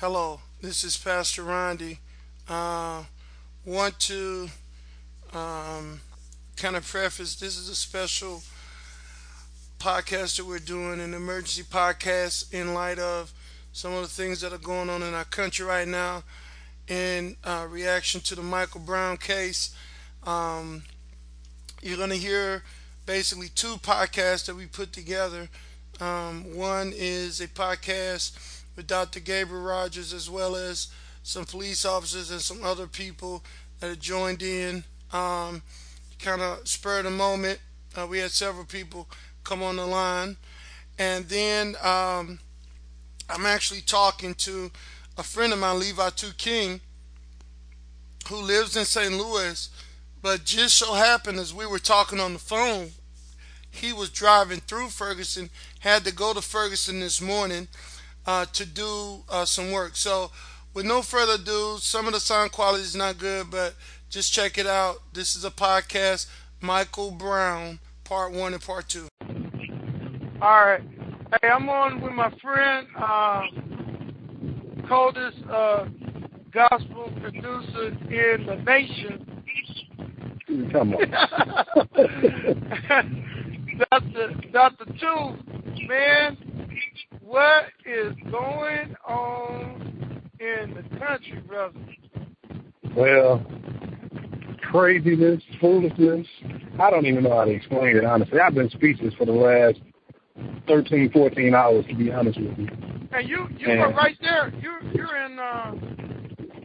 Hello, this is Pastor Rondi. Uh, want to um, kind of preface this is a special podcast that we're doing, an emergency podcast in light of some of the things that are going on in our country right now in uh, reaction to the Michael Brown case. Um, you're going to hear basically two podcasts that we put together. Um, one is a podcast with Dr. Gabriel Rogers, as well as some police officers and some other people that had joined in. Um, kind of spurred the moment. Uh, we had several people come on the line. And then um, I'm actually talking to a friend of mine, Levi 2 King, who lives in St. Louis. But just so happened as we were talking on the phone, he was driving through Ferguson, had to go to Ferguson this morning uh, to do uh, some work. So, with no further ado, some of the sound quality is not good, but just check it out. This is a podcast, Michael Brown, part one and part two. All right. Hey, I'm on with my friend, uh, coldest uh, gospel producer in the nation. Come on. Dr. Dr. Two, man, what is going on in the country, brother? Well, craziness, foolishness. I don't even know how to explain it, honestly. I've been speechless for the last 13, 14 hours, to be honest with you. And you, you and, right there. You, you're in, uh,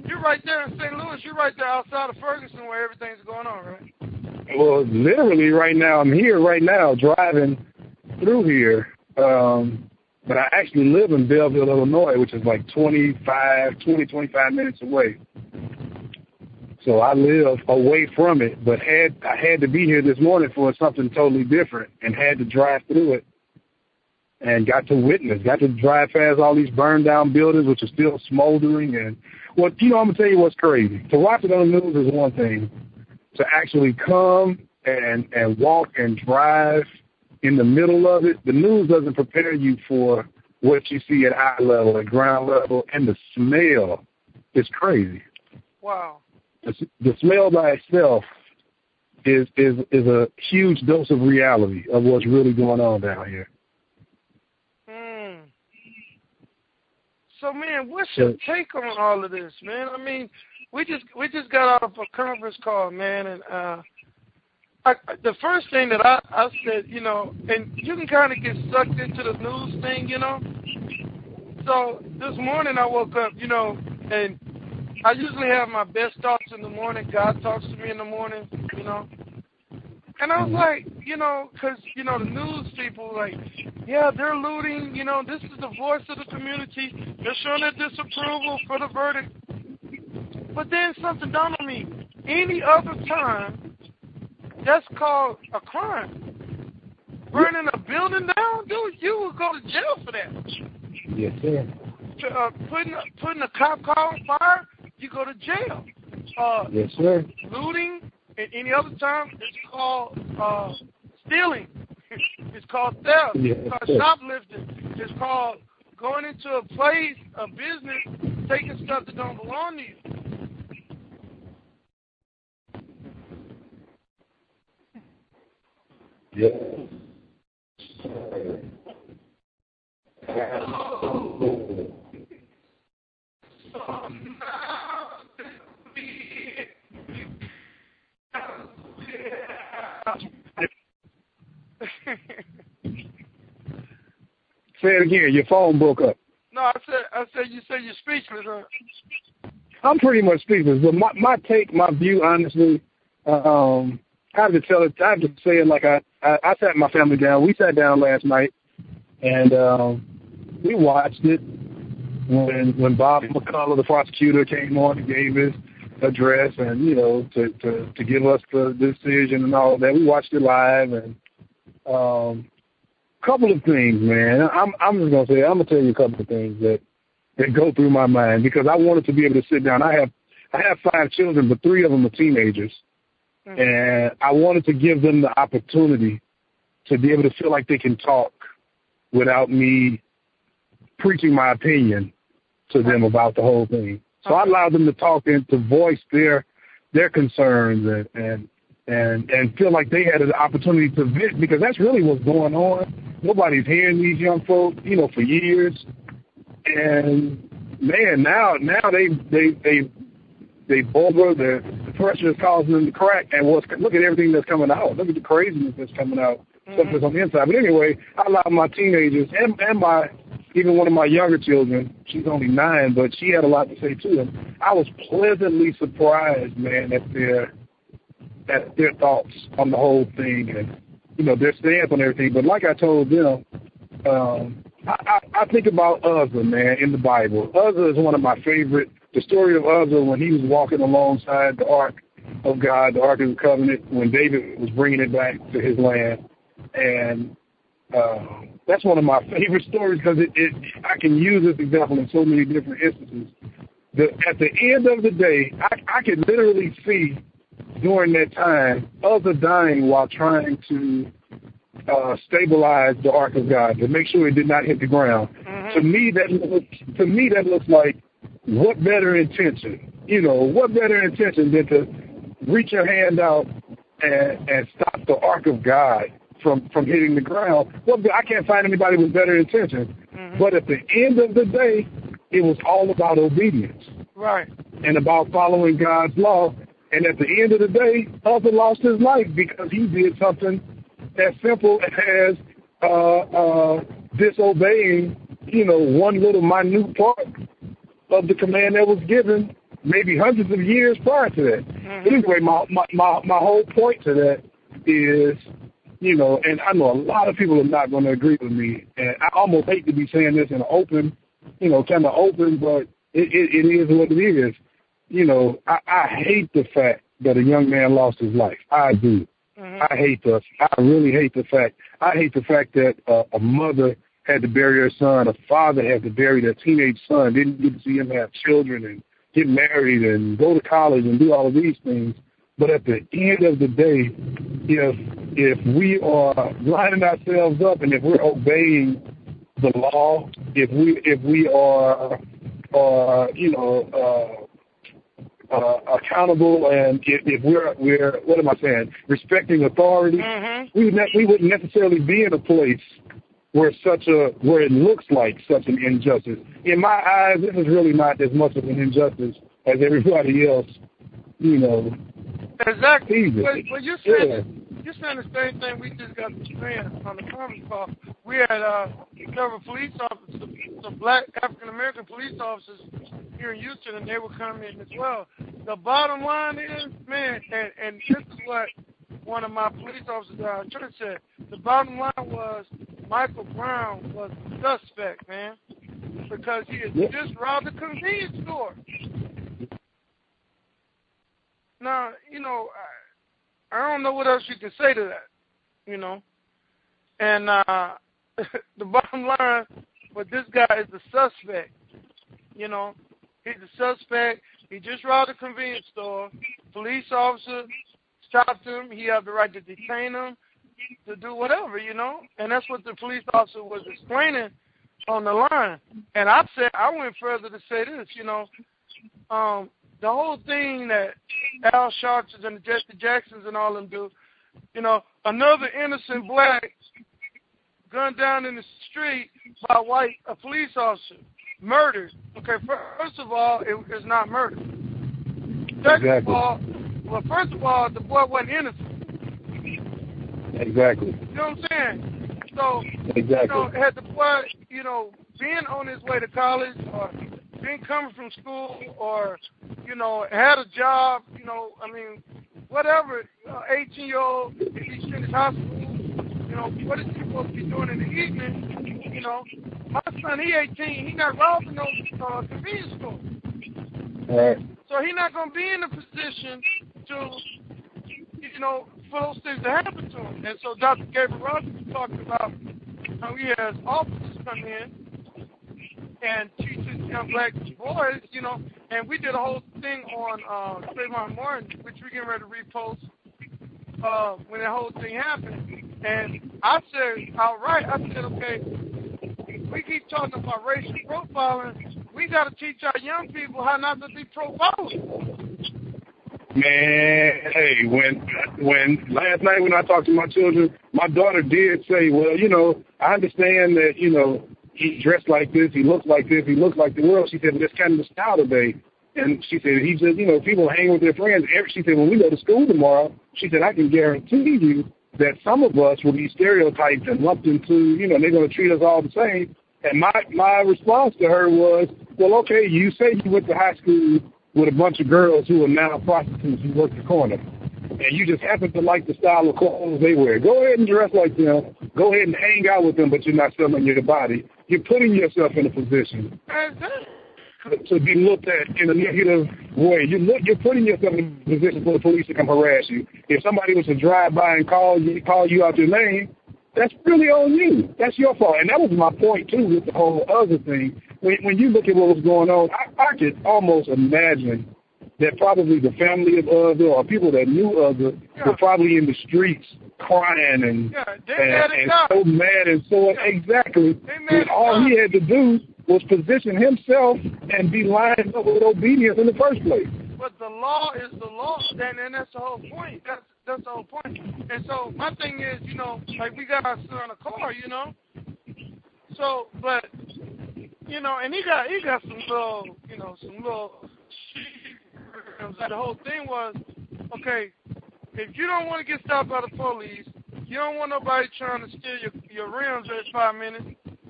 you're right there in St. Louis. You're right there outside of Ferguson where everything's going on, right? Well, literally right now, I'm here right now driving through here. Um, but I actually live in Belleville, Illinois, which is like 25, 20, 25 minutes away. So I live away from it, but had I had to be here this morning for something totally different, and had to drive through it, and got to witness, got to drive past all these burned down buildings, which are still smoldering. And well, you know, I'm gonna tell you what's crazy. To watch it on the news is one thing. To actually come and and walk and drive in the middle of it, the news doesn't prepare you for what you see at eye level, at ground level, and the smell is crazy. Wow. The, the smell by itself is is is a huge dose of reality of what's really going on down here. Hmm. So man, what's your take on all of this, man? I mean, we just we just got off a conference call, man, and uh I, the first thing that I, I said, you know, and you can kind of get sucked into the news thing, you know. So this morning I woke up, you know, and I usually have my best thoughts in the morning. God talks to me in the morning, you know. And I was like, you know, because, you know, the news people, like, yeah, they're looting, you know, this is the voice of the community. They're showing their disapproval for the verdict. But then something dawned on me. Any other time, that's called a crime. Burning a building down, dude, you will go to jail for that. Yes, sir. Uh, putting putting a cop car on fire, you go to jail. Uh, yes, sir. Looting and any other time, it's called uh, stealing. it's called theft. Yes, it's called shoplifting. It's called going into a place, a business, taking stuff that don't belong to you. Yes. Say it again. Your phone broke up. No, I said I said you said you're speechless. Huh? I'm pretty much speechless. But my my take, my view, honestly, um, I have to tell it. I have to say it like I, I, I sat my family down. We sat down last night, and um, we watched it when when Bob McCulloch, the prosecutor, came on and gave his address, and you know, to to to give us the decision and all that. We watched it live, and um, couple of things, man. I'm I'm just gonna say I'm gonna tell you a couple of things that that go through my mind because I wanted to be able to sit down. I have I have five children, but three of them are teenagers. Mm-hmm. And I wanted to give them the opportunity to be able to feel like they can talk without me preaching my opinion to them about the whole thing. So I allowed them to talk and to voice their their concerns and and and and feel like they had an opportunity to vent because that's really what's going on. Nobody's hearing these young folks, you know, for years. And man, now now they they they they over the, the pressure is causing them to crack. And what's look at everything that's coming out. Look at the craziness that's coming out. Mm-hmm. Stuff that's on the inside. But anyway, I allow my teenagers and and my even one of my younger children, she's only nine, but she had a lot to say too. And I was pleasantly surprised, man, at their at their thoughts on the whole thing and you know their stance on everything. But like I told them, um, I, I, I think about Uzzah, man, in the Bible. Uzzah is one of my favorite. The story of Uzzah when he was walking alongside the Ark of God, the Ark of the Covenant, when David was bringing it back to his land, and uh, that's one of my favorite stories because it, it I can use this example in so many different instances. The, at the end of the day, I, I could literally see during that time Uzzah dying while trying to uh, stabilize the Ark of God to make sure it did not hit the ground. Mm-hmm. To me, that looks, to me that looks like what better intention? You know, what better intention than to reach your hand out and, and stop the Ark of God from from hitting the ground? Well, I can't find anybody with better intention. Mm-hmm. But at the end of the day, it was all about obedience, right, and about following God's law. And at the end of the day, Uzzah lost his life because he did something as simple as uh, uh, disobeying, you know, one little minute part of the command that was given maybe hundreds of years prior to that. Mm-hmm. Anyway, my, my, my, my whole point to that is, you know, and I know a lot of people are not going to agree with me, and I almost hate to be saying this in an open, you know, kind of open, but it, it, it is what it is. You know, I, I hate the fact that a young man lost his life. I do. Mm-hmm. I hate the. I really hate the fact. I hate the fact that uh, a mother had to bury her son, a father had to bury their teenage son, didn't get to see him have children and get married and go to college and do all of these things. But at the end of the day, if if we are lining ourselves up and if we're obeying the law, if we if we are, are you know, uh, uh, accountable and if, if we're we're what am I saying respecting authority, mm-hmm. we would ne- we wouldn't necessarily be in a place where such a where it looks like such an injustice. In my eyes, this is really not as much of an injustice as everybody else, you know. Exactly. But, but you said yeah. you saying the same thing we just got saying on the conference call. We had uh, several police officers, some black African American police officers here in Houston, and they were coming as well. The bottom line is, man, and, and this is what one of my police officers at our church said. The bottom line was Michael Brown was a suspect, man, because he had just robbed a convenience store. Now, you know, I, I don't know what else you can say to that, you know. And uh the bottom line, but this guy is the suspect. You know, he's a suspect. He just robbed a convenience store. Police officer stopped him. He had the right to detain him, to do whatever, you know. And that's what the police officer was explaining on the line. And I said I went further to say this, you know, um, the whole thing that Al Sharpton and the Jesse Jacksons and all them do, you know, another innocent black gunned down in the street by a white a police officer, murdered. Okay, first of all, it is not murder. Second exactly. of all, well, first of all, the boy wasn't innocent. Exactly. You know what I'm saying? So, exactly. you know, had the boy, you know, been on his way to college or been coming from school or, you know, had a job, you know, I mean, whatever, 18 year old, if he's finished high school, you know, what is he supposed to be doing in the evening? You know, my son, he 18, he got robbed in those uh, convenience stores. Right. So he's not going to be in a position to, you know, for those things to happen to him. And so Dr. Gabriel Rogers talking about how he has officers come in and teach his young black boys, you know, and we did a whole thing on uh, Trayvon Martin, which we get ready to repost uh, when that whole thing happened. And I said outright, I said, okay, we keep talking about racial profiling, we got to teach our young people how not to be provoking. Man, hey, when when last night when I talked to my children, my daughter did say, "Well, you know, I understand that you know he dressed like this, he looks like this, he looks like the world." She said, "But that's kind of the style today." And she said, "He just, you know, people hang with their friends." She said, "When we go to school tomorrow, she said I can guarantee you that some of us will be stereotyped and lumped into, you know, they're going to treat us all the same." And my my response to her was, "Well, okay, you say you went to high school." With a bunch of girls who are now prostitutes who work the corner. And you just happen to like the style of clothes they wear. Go ahead and dress like them. Go ahead and hang out with them, but you're not selling your body. You're putting yourself in a position to be looked at in a negative way. You look, you're putting yourself in a position for the police to come harass you. If somebody was to drive by and call you, call you out your name, that's really on you. That's your fault. And that was my point too with the whole other thing. When when you look at what was going on, I, I could almost imagine that probably the family of Uzzah or people that knew Uzzah yeah. were probably in the streets crying and yeah, and, and so mad and so yeah. exactly. And all he had to do was position himself and be lined up with obedience in the first place. But the law is the law, and, and that's the whole point. That's that's the whole point. And so my thing is, you know, like we got our son a car, you know. So, but you know, and he got he got some little, you know, some little. The whole thing was, okay, if you don't want to get stopped by the police, you don't want nobody trying to steal your your rims every five minutes.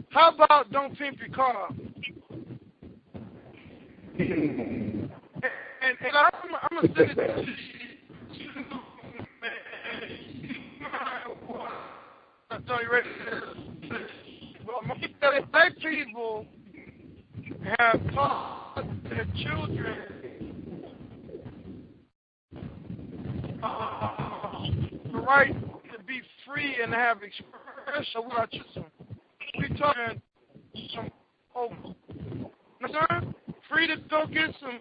How about don't pimp your car? and, and I'm, I'm gonna send it so you ready? Well, black people have taught their children uh, the right to be free and have expression without choosing. We talking some oh, son free to go get some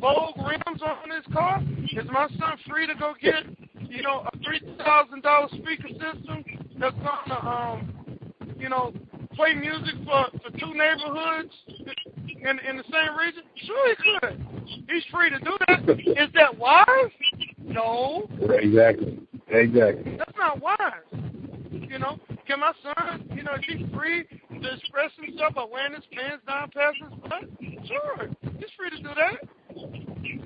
Vogue rims on his car? Is my son free to go get you know a three thousand dollar speaker system that's gonna um you know play music for for two neighborhoods in in the same region? Sure, he could. He's free to do that. Is that wise? No. Exactly. Exactly. That's not wise. You know, can my son, you know, is he free to express himself by wearing his pants down past his butt? Sure, he's free to do that.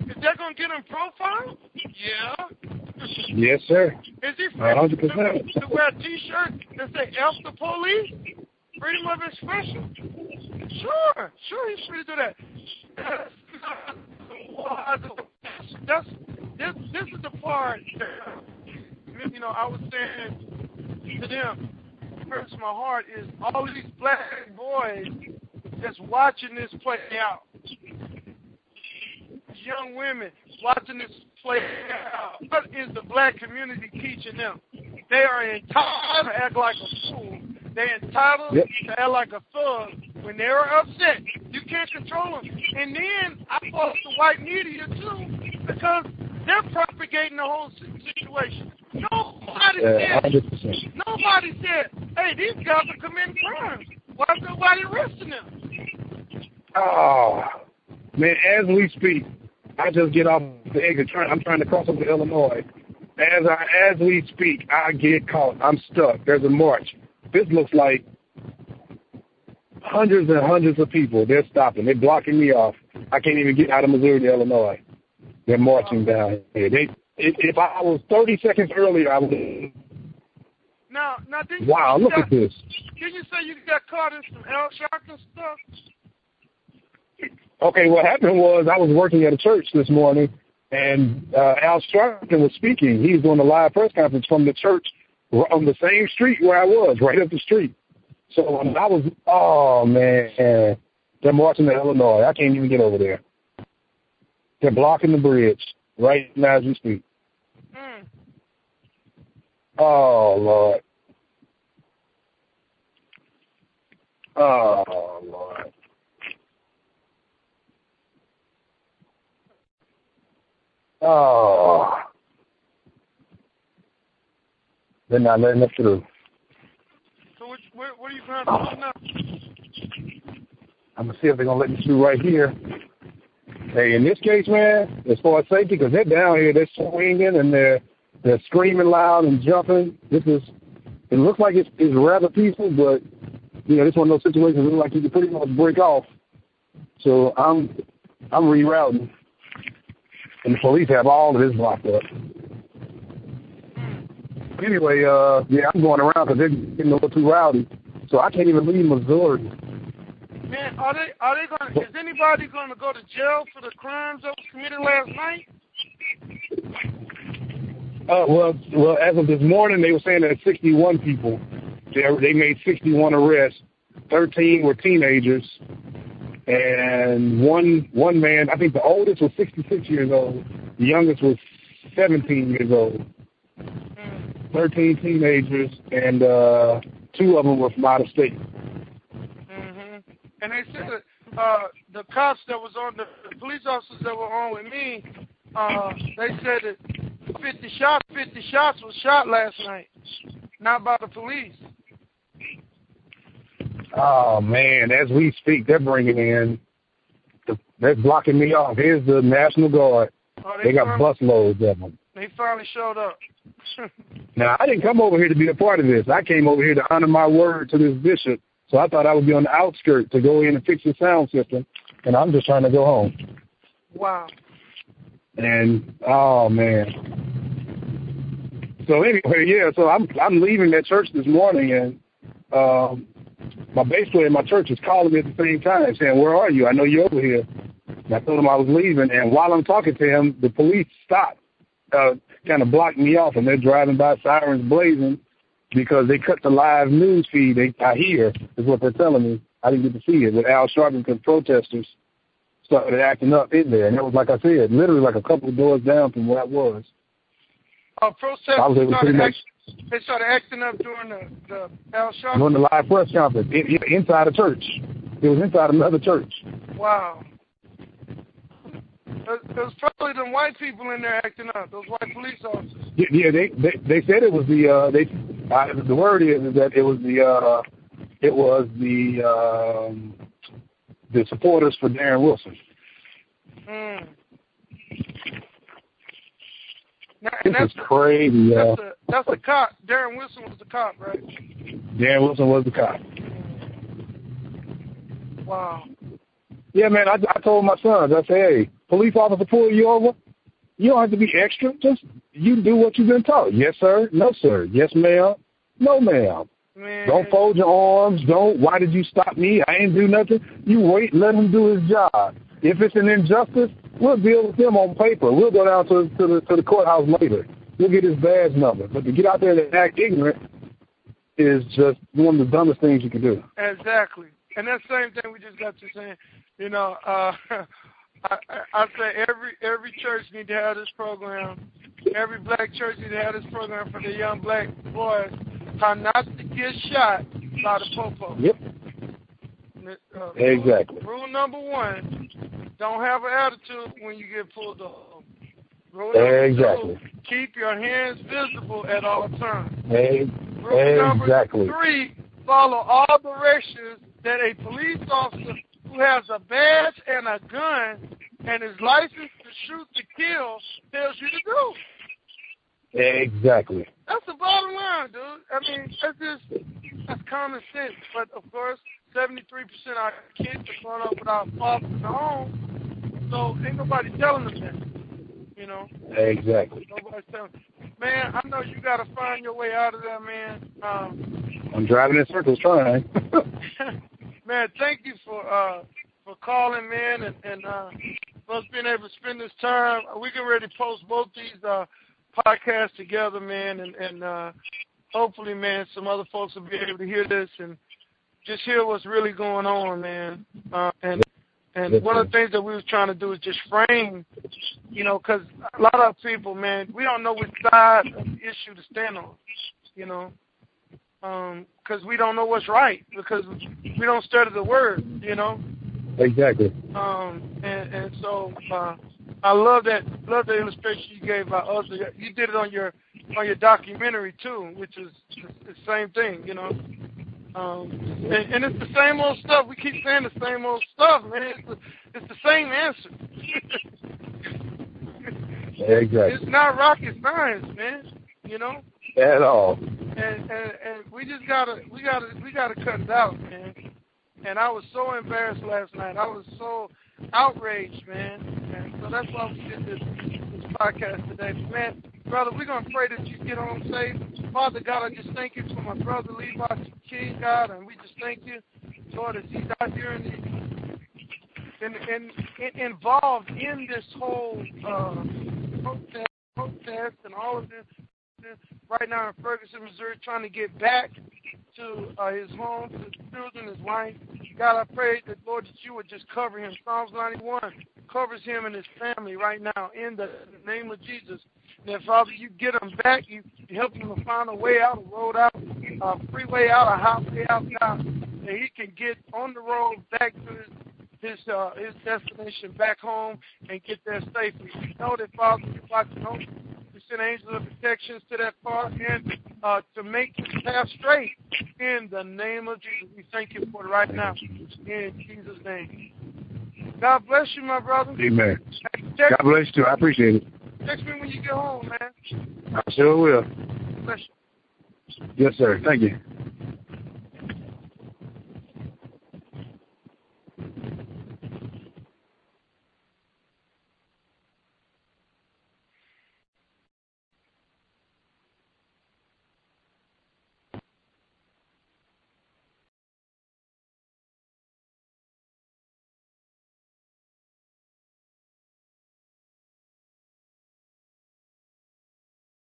Is that going to get him profile? Yeah. Yes, sir. Is he free 100%. To, to wear a T-shirt that say "F the police"? Freedom of expression. Sure, sure, he's free to do that. That's this. This is the part. That, you know, I was saying to them. Hurts my heart is all these black boys that's watching this play out. Young women watching this play out. What is the black community teaching them? They are entitled to act like a fool. They're entitled yep. to act like a thug when they are upset. You can't control them. And then I fault the white media too because they're propagating the whole situation. Nobody yeah, said. Nobody said, "Hey, these guys are committing crimes. Why is nobody arresting them?" Oh man, as we speak, I just get off the exit. I'm trying to cross over to Illinois. As I as we speak, I get caught. I'm stuck. There's a march. This looks like hundreds and hundreds of people. They're stopping. They're blocking me off. I can't even get out of Missouri to Illinois. They're marching down here. They if, if I was 30 seconds earlier, I would. Now, now, wow, look got, at this. Did you say you got caught in some Al Sharpton stuff? Okay, what happened was I was working at a church this morning, and uh, Al Sharpton was speaking. He was doing a live press conference from the church on the same street where I was, right up the street. So um, I was, oh man, they're marching to Illinois. I can't even get over there. They're blocking the bridge right now as we speak. Mm. Oh Lord. Oh Lord. Oh. They're not letting us through. Where, what are you trying to do now? I'm gonna see if they're gonna let me through right here. Hey, in this case, man, as far as safety, because they're down here, they're swinging and they're they're screaming loud and jumping. This is it looks like it's, it's rather peaceful, but you know, this one of those situations look like you can pretty much break off. So I'm I'm rerouting, and the police have all of this blocked up. Anyway, uh, yeah, I'm going around because they're getting a little too rowdy, so I can't even leave Missouri. Man, are they are they going? Is anybody going to go to jail for the crimes that was committed last night? Uh, well, well, as of this morning, they were saying that 61 people. They, they made 61 arrests. 13 were teenagers, and one one man. I think the oldest was 66 years old. The youngest was 17 years old. 13 teenagers, and uh, two of them were from out of state. Mm-hmm. And they said that uh, the cops that was on the, the police officers that were on with me, uh, they said that 50 shots, 50 shots was shot last night, not by the police. Oh man, as we speak, they're bringing in. The, they're blocking me off. Here's the National Guard. Oh, They got finally, busloads of them. They finally showed up. Now, I didn't come over here to be a part of this. I came over here to honor my word to this bishop. So I thought I would be on the outskirts to go in and fix the sound system, and I'm just trying to go home. wow. And oh man. So anyway, yeah. So I'm I'm leaving that church this morning, and um, my bass player in my church is calling me at the same time, saying, "Where are you? I know you're over here." And I told him I was leaving, and while I'm talking to him, the police stopped, uh, kind of blocked me off, and they're driving by sirens blazing because they cut the live news feed. They I hear is what they're telling me. I didn't get to see it with Al Sharpton because protesters started acting up in there, and it was like I said, literally like a couple of doors down from where I was. Uh, I was protesters able to started, pretty much act, they started acting up during the, the Al Sharpton. during the live press conference in, in, inside a church. It was inside another church. Wow. There there probably them white people in there acting up, those white police officers. Yeah, yeah they, they they said it was the uh, they uh, the word is, is that it was the uh, it was the um, the supporters for Darren Wilson. Mm. Now, This is that's, crazy. Uh, that's, the, that's the cop. Darren Wilson was the cop, right? Darren Wilson was the cop. Wow. Yeah, man. I, I told my sons. I said, hey, police officer pull you over. You don't have to be extra. Just you do what you've been taught. Yes, sir. No, sir. Yes, ma'am. No, ma'am. Don't fold your arms. Don't. Why did you stop me? I ain't do nothing. You wait. Let him do his job. If it's an injustice, we'll deal with him on paper. We'll go down to to the to the courthouse later. We'll get his badge number. But to get out there and act ignorant is just one of the dumbest things you can do. Exactly. And that same thing we just got to saying, you know, uh, I, I, say every every church need to have this program. Every black church need to have this program for the young black boys how not to get shot by the popo. Yep. Uh, Exactly. Rule number one: don't have an attitude when you get pulled over. Rule Exactly. two: keep your hands visible at all times. Hey, Rule number Exactly. three: follow all directions that a police officer who has a badge and a gun and is licensed to shoot to kill tells you to do. exactly. That's the bottom line, dude. I mean, that's just that's common sense. But of course, seventy-three percent of our kids are growing up without fathers the home, so ain't nobody telling them that. You know, Exactly. nobody's telling. Man, I know you got to find your way out of there, man. Um, I'm driving in circles trying. man, thank you for uh for calling, man, and and uh, for us being able to spend this time. We can ready to post both these uh podcasts together, man, and and uh, hopefully, man, some other folks will be able to hear this and just hear what's really going on, man. Uh, and and one of the things that we was trying to do is just frame, you know, because a lot of people, man, we don't know which side of the issue to stand on, you know because we don't know what's right because we don't study the word, you know. exactly. Um, and and so uh, I love that love the illustration you gave about Uzzah. You did it on your on your documentary too, which is the same thing, you know. Um, and, and it's the same old stuff. We keep saying the same old stuff, man. It's the, it's the same answer. exactly. It's not rocket science, man. You know. At all. And and and we just gotta we gotta we gotta cut it out, man. And I was so embarrassed last night. I was so outraged, man. And so that's why we did this this podcast today. Man, brother, we're gonna pray that you get home safe. Father God, I just thank you for my brother Levi King, God, and we just thank you, Lord, as he's out here in the in, in, involved in this whole uh, protest, protest and all of this right now in Ferguson, Missouri, trying to get back to uh, his home, to his children, his wife. God, I pray that, Lord, that you would just cover him. Psalms 91 covers him and his family right now in the name of Jesus. And that, Father, you get him back. You, you help him to find a way out, a road out, a freeway out, a highway out, God, that he can get on the road back to his his uh, his destination back home and get there safely. We know that Father, you're watching over send angels of protection to that car and uh, to make his path straight in the name of Jesus. We thank you for it right now in Jesus' name. God bless you, my brother. Amen. God bless you. I appreciate it. Text me when you get home, man. I sure will. Bless you. Yes, sir. Thank you.